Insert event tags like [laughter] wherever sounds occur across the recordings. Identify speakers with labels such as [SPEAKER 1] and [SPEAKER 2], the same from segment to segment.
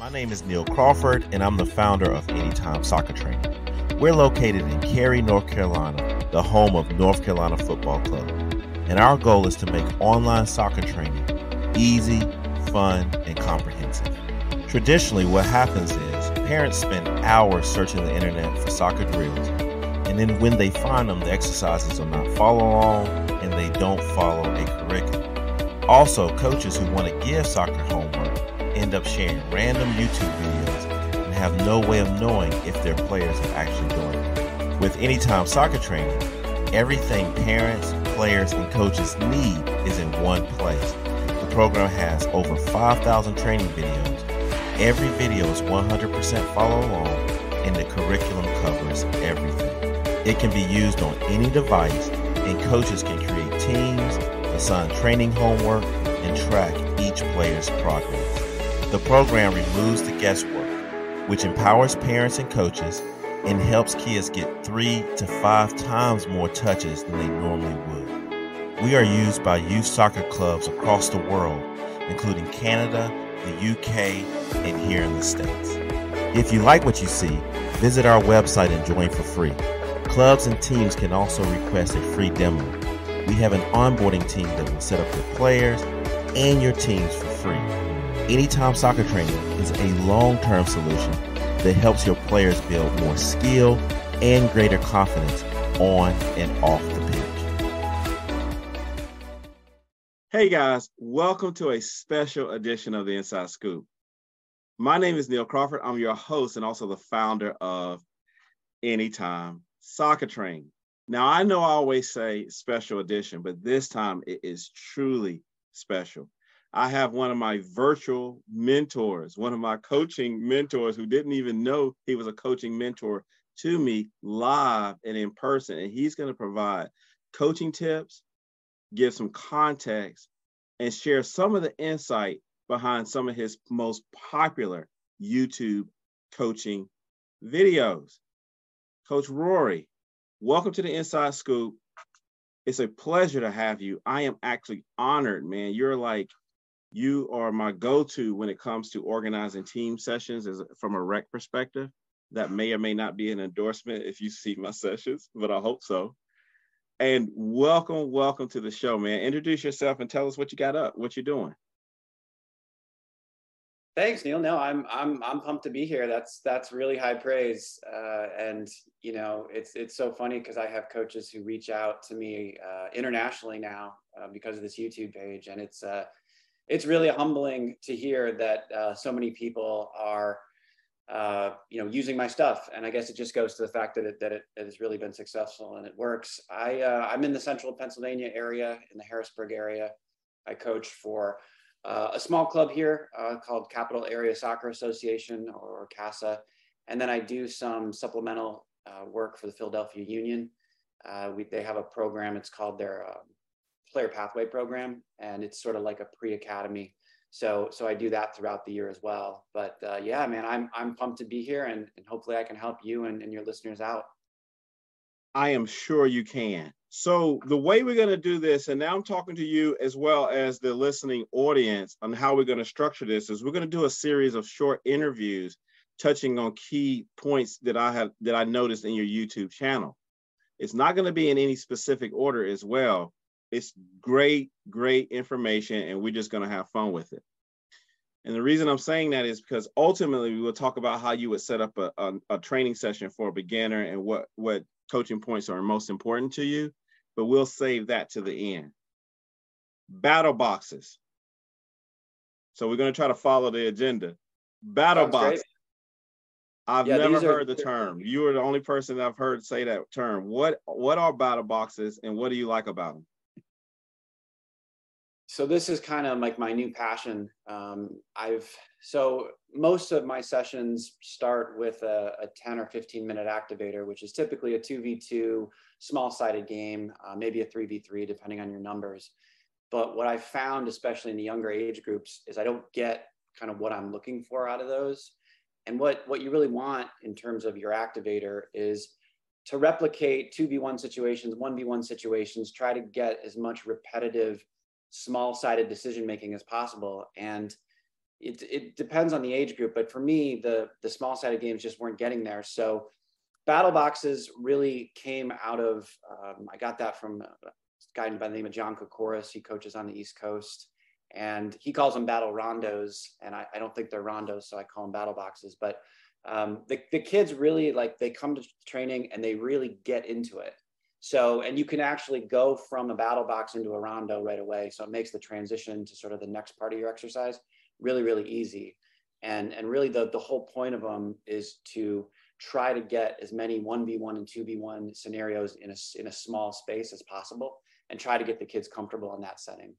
[SPEAKER 1] My name is Neil Crawford, and I'm the founder of Anytime Soccer Training. We're located in Cary, North Carolina, the home of North Carolina Football Club. And our goal is to make online soccer training easy, fun, and comprehensive. Traditionally, what happens is parents spend hours searching the internet for soccer drills, and then when they find them, the exercises are not follow along and they don't follow a curriculum. Also, coaches who want to give soccer homework end up sharing random YouTube videos and have no way of knowing if their players are actually doing it. With Anytime Soccer Training, everything parents, players, and coaches need is in one place. The program has over 5,000 training videos. Every video is 100% follow along, and the curriculum covers everything. It can be used on any device, and coaches can create teams, assign training homework, and track each player's progress. The program removes the guesswork, which empowers parents and coaches and helps kids get three to five times more touches than they normally would. We are used by youth soccer clubs across the world, including Canada, the UK, and here in the States. If you like what you see, visit our website and join for free. Clubs and teams can also request a free demo. We have an onboarding team that will set up your players and your teams for free. Anytime Soccer Training is a long term solution that helps your players build more skill and greater confidence on and off the pitch. Hey guys, welcome to a special edition of the Inside Scoop. My name is Neil Crawford. I'm your host and also the founder of Anytime Soccer Training. Now, I know I always say special edition, but this time it is truly special. I have one of my virtual mentors, one of my coaching mentors who didn't even know he was a coaching mentor to me live and in person. And he's going to provide coaching tips, give some context, and share some of the insight behind some of his most popular YouTube coaching videos. Coach Rory, welcome to the Inside Scoop. It's a pleasure to have you. I am actually honored, man. You're like you are my go-to when it comes to organizing team sessions as from a rec perspective. That may or may not be an endorsement if you see my [laughs] sessions, but I hope so. And welcome, welcome to the show, man. Introduce yourself and tell us what you got up, what you're doing.
[SPEAKER 2] Thanks, Neil. No, I'm I'm I'm pumped to be here. That's that's really high praise, uh, and you know it's it's so funny because I have coaches who reach out to me uh, internationally now uh, because of this YouTube page, and it's uh, it's really humbling to hear that uh, so many people are uh, you know using my stuff. And i guess it just goes to the fact that it, that it, it has really been successful and it works. I uh, i'm in the central pennsylvania area in the harrisburg area. I coach for uh, a small club here uh, called capital area soccer association or casa. And then i do some supplemental uh, work for the philadelphia union. We, they have a program. It's called their um, player pathway program, and it's sort of like a pre-academy. So so I do that throughout the year as well. But uh, yeah, man, I'm I'm pumped to be here, and, and hopefully I can help you and, and your listeners out.
[SPEAKER 1] I am sure you can. So the way we're going to do this, and now I'm talking to you as well as the listening audience on how we're going to structure this, is we're going to do a series of short interviews touching on key points that I have that I noticed in your YouTube channel. It's not going to be in any specific order as well it's great, great information, and we're just going to have fun with it. And the reason I'm saying that is because ultimately we will talk about how you would set up a, a, a, training session for a beginner and what, what coaching points are most important to you, but we'll save that to the end. Battle boxes. So we're going to try to follow the agenda. Battle Sounds boxes. Great. I've yeah, never heard are, the term. You are the only person I've heard say that term. What what are battle boxes and what do you like about them?
[SPEAKER 2] So this is kind of like my new passion. Um, I've so most of my sessions start with a, a, 10 or 15 minute activator, which is typically a 2v2 small sided game, uh, maybe a 3v3, depending on your numbers. But what I found, especially in the younger age groups, is I don't get kind of what I'm looking for out of those. And what, what you really want in terms of your activator is to replicate 2v1 situations, 1v1 situations, try to get as much repetitive small sided decision making as possible. And it, it depends on the age group, but for me, the the small sided games just weren't getting there. So battle boxes really came out of um, I got that from a guy by the name of John Kokoris. He coaches on the East Coast, and he calls them battle rondos, and I, I don't think they're rondos, so I call them battle boxes. But um, the the kids really like they come to training and they really get into it. So, and you can actually go from a battle box into a rondo right away. So it makes the transition to sort of the next part of your exercise really, really easy. And, and really the, the whole point of them is to try to get as many 1v1 and 2v1 scenarios in a, in a small space as possible and try to get the kids comfortable in that setting.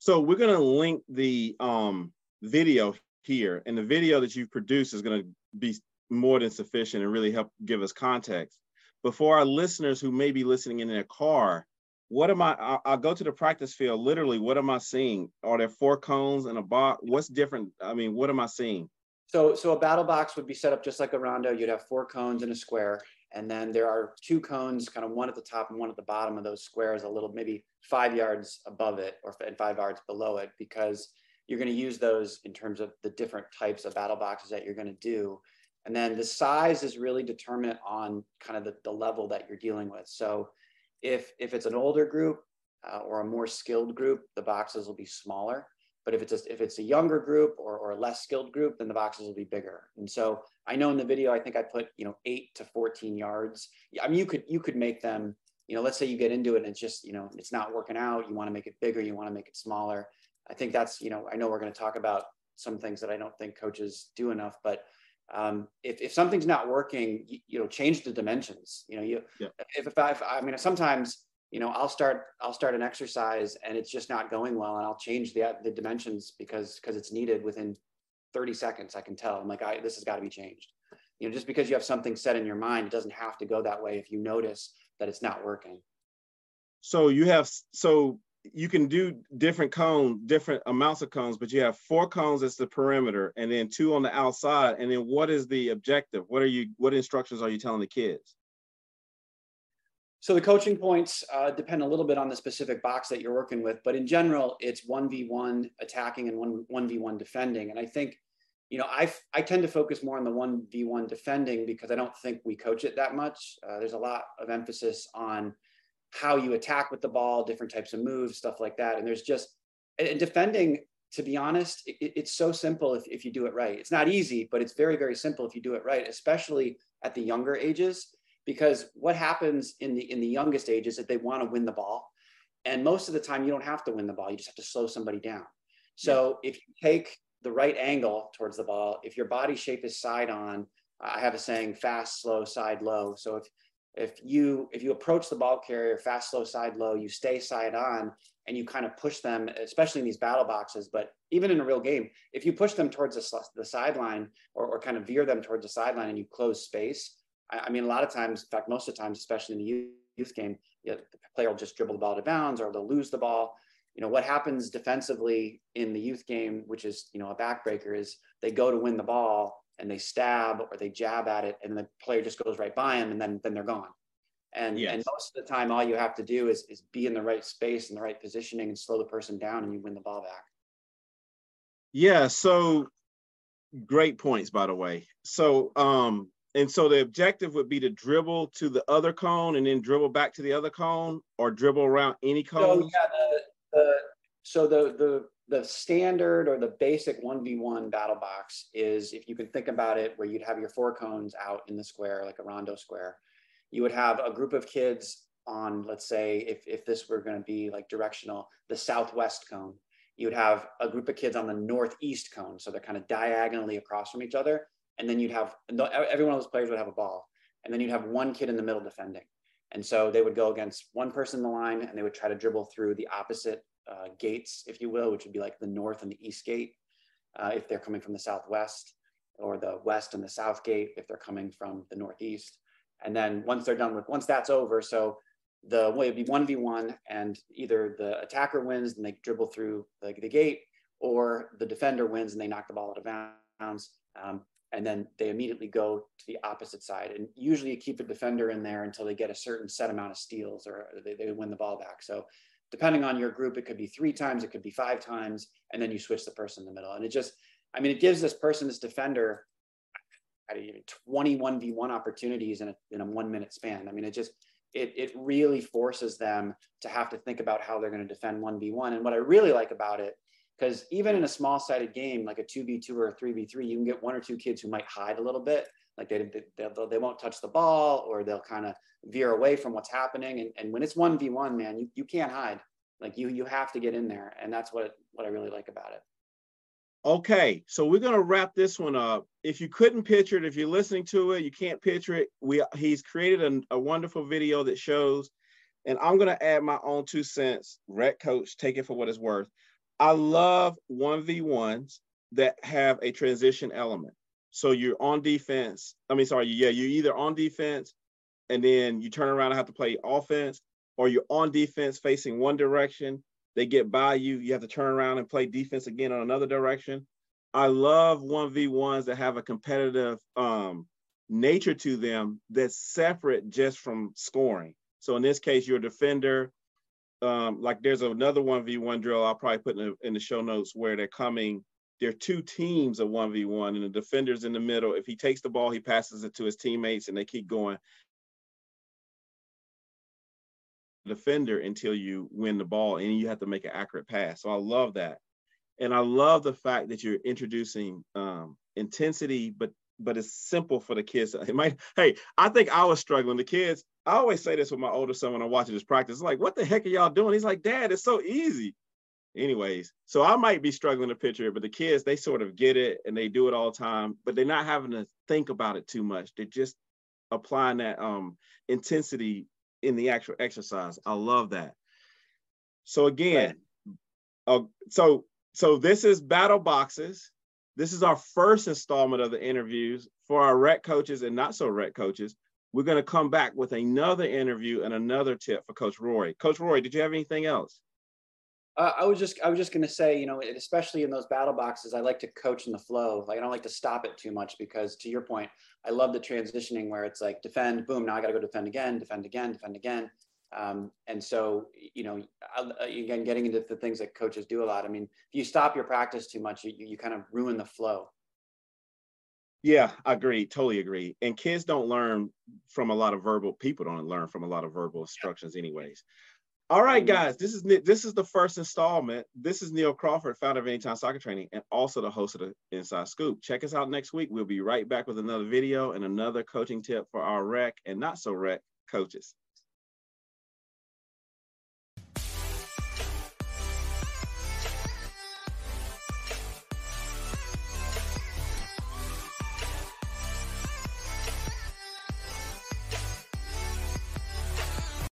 [SPEAKER 3] So we're going to link the um, video here and the video that you've produced is going to be more than sufficient and really help give us context but for our listeners who may be listening in their car, what am I? I'll, go to the practice field. Literally, what am I seeing? Are there four cones and a box? What's different? I mean, what am I seeing?
[SPEAKER 2] So, so a battle box would be set up just like a rondo. You'd have four cones in a square, and then there are two cones, kind of one at the top and one at the bottom of those squares, a little maybe five yards above it or and five yards below it, because you're going to use those in terms of the different types of battle boxes that you're going to do. And then the size is really determinant on kind of the, the level that you're dealing with. So if, if it's an older group uh, or a more skilled group, the boxes will be smaller. But if it's a, if it's a younger group or, or a less skilled group, then the boxes will be bigger. And so I know in the video, I think I put, you know, eight to 14 yards. I mean, you could, you could make them, you know, let's say you get into it and it's just, you know, it's not working out. You want to make it bigger. You want to make it smaller. I think that's, you know, I know we're going to talk about some things that I don't think coaches do enough, but um, if, if something's not working, you, you, know, change the dimensions. You know, you yeah. if, if I, I mean, sometimes you know, I'll start I'll start an exercise and it's just not going well, and I'll change the the dimensions because because it's needed within 30 seconds. I can tell. I'm like, I, this has got to be changed. You know, just because you have something set in your mind, it doesn't have to go that way. If you notice that it's not working.
[SPEAKER 3] So you have so you can do different cone, different amounts of cones, but you have four cones as the perimeter and then two on the outside. And then what is the objective? What are you, what instructions are you telling the kids?
[SPEAKER 2] So the coaching points uh, depend a little bit on the specific box that you're working with, but in general, it's 1v1 attacking and 1, 1v1 defending. And I think, you know, I, I tend to focus more on the 1v1 defending because I don't think we coach it that much. Uh, there's a lot of emphasis on how you attack with the ball, different types of moves, stuff like that. And there's just and defending, to be honest, it, it's so simple if, if you do it right. It's not easy, but it's very, very simple if you do it right, especially at the younger ages. Because what happens in the in the youngest ages is that they want to win the ball. And most of the time you don't have to win the ball, you just have to slow somebody down. So yeah. if you take the right angle towards the ball, if your body shape is side on, I have a saying fast, slow, side, low. So if if you if you approach the ball carrier fast slow side low you stay side on and you kind of push them especially in these battle boxes but even in a real game if you push them towards the, the sideline or, or kind of veer them towards the sideline and you close space I, I, mean a lot of times in fact most of the times especially in the youth, youth game you know, the player will just dribble the ball to bounds or they'll lose the ball. You know what happens defensively in the youth game which is you know a backbreaker is they go to win the ball and they stab or they jab at it and the player just goes right by them and then then they're gone. And yes. and most of the time all you have to do is is be in the right space and the right positioning and slow the person down and you win the ball back.
[SPEAKER 3] Yeah so great points by the way. So um and so the objective would be to dribble to the other cone and then dribble back to the other cone or dribble around any cone
[SPEAKER 2] so yeah the, the so the the the standard or the basic 1v1 battle box is if you can think about it where you'd have your four cones out in the square like a rondo square. You would have a group of kids on let's say if, if this were going to be like directional the southwest cone. You would have a group of kids on the northeast cone so they're kind of diagonally across from each other. And then you'd have every one of those players would have a ball. And then you'd have one kid in the middle defending. And so they would go against one person in the line and they would try to dribble through the opposite uh, gates, if you will, which would be like the north and the east gate uh, if they're coming from the southwest, or the west and the south gate if they're coming from the northeast. And then once they're done with, once that's over, so the way it'd be 1v1 and either the attacker wins and they dribble through the, the gate or the defender wins and they knock the ball out of bounds. Um, and then they immediately go to the opposite side. And usually you keep the defender in there until they get a certain set amount of steals or they, they win the ball back. So depending on your group, it could be three times, it could be five times, and then you switch the person in the middle. And it just, I mean, it gives this person, this defender, I even 21 v1 opportunities in a, in a one minute span. I mean, it just, it, it really forces them to have to think about how they're going to defend 1v1. And what I really like about it, because even in a small sided game, like a 2v2 or a 3v3, you can get one or two kids who might hide a little bit. Like they, they, they won't touch the ball or they'll kind of veer away from what's happening. And, and when it's 1v1, man, you, you can't hide. Like you, you have to get in there. And that's what, what I really like about it.
[SPEAKER 3] Okay, so we're gonna wrap this one up. If you couldn't picture it, if you're listening to it, you can't picture it. We he's created a, a wonderful video that shows, and I'm gonna add my own two cents. Rec coach, take it for what it's worth. I love one v ones that have a transition element. So you're on defense. I mean, sorry, yeah, you're either on defense, and then you turn around and have to play offense, or you're on defense facing one direction they get by you. You have to turn around and play defense again on another direction. I love 1v1s that have a competitive um, nature to them that's separate just from scoring. So in this case, you're a defender. Um, like there's another 1v1 drill I'll probably put in the, in the show notes where they're coming. There are two teams of 1v1 and the defender's in the middle. If he takes the ball, he passes it to his teammates and they keep going. defender until you win the ball and you have to make an accurate pass. So I love that. And I love the fact that you're introducing um, intensity, but but it's simple for the kids. It might, hey, I think I was struggling. The kids, I always say this with my older son when I'm watching this practice. It's like, what the heck are y'all doing? He's like, Dad, it's so easy. Anyways, so I might be struggling to picture it, but the kids, they sort of get it and they do it all the time, but they're not having to think about it too much. They're just applying that um, intensity in the actual exercise. I love that. So again, right. uh, so so this is battle boxes. This is our first installment of the interviews for our rec coaches and not so rec coaches. We're going to come back with another interview and another tip for Coach Rory. Coach Rory, did you have anything else?
[SPEAKER 2] Uh, I was just I was just going to say, you know, especially in those battle boxes, I like to coach in the flow. Like I don't like to stop it too much because, to your point, I love the transitioning where it's like defend, boom, now I got to go defend again, defend again, defend again. Um, and so, you know, again, getting into the things that coaches do a lot. I mean, if you stop your practice too much, you, you kind of ruin the flow.
[SPEAKER 3] Yeah, I agree. Totally agree. And kids don't learn from a lot of verbal. People don't learn from a lot of verbal instructions, anyways. All right, guys, this is this is the first installment. This is Neil Crawford, founder of Anytime Soccer Training, and also the host of the Inside Scoop. Check us out next week. We'll be right back with another video and another coaching tip for our rec and not so rec coaches.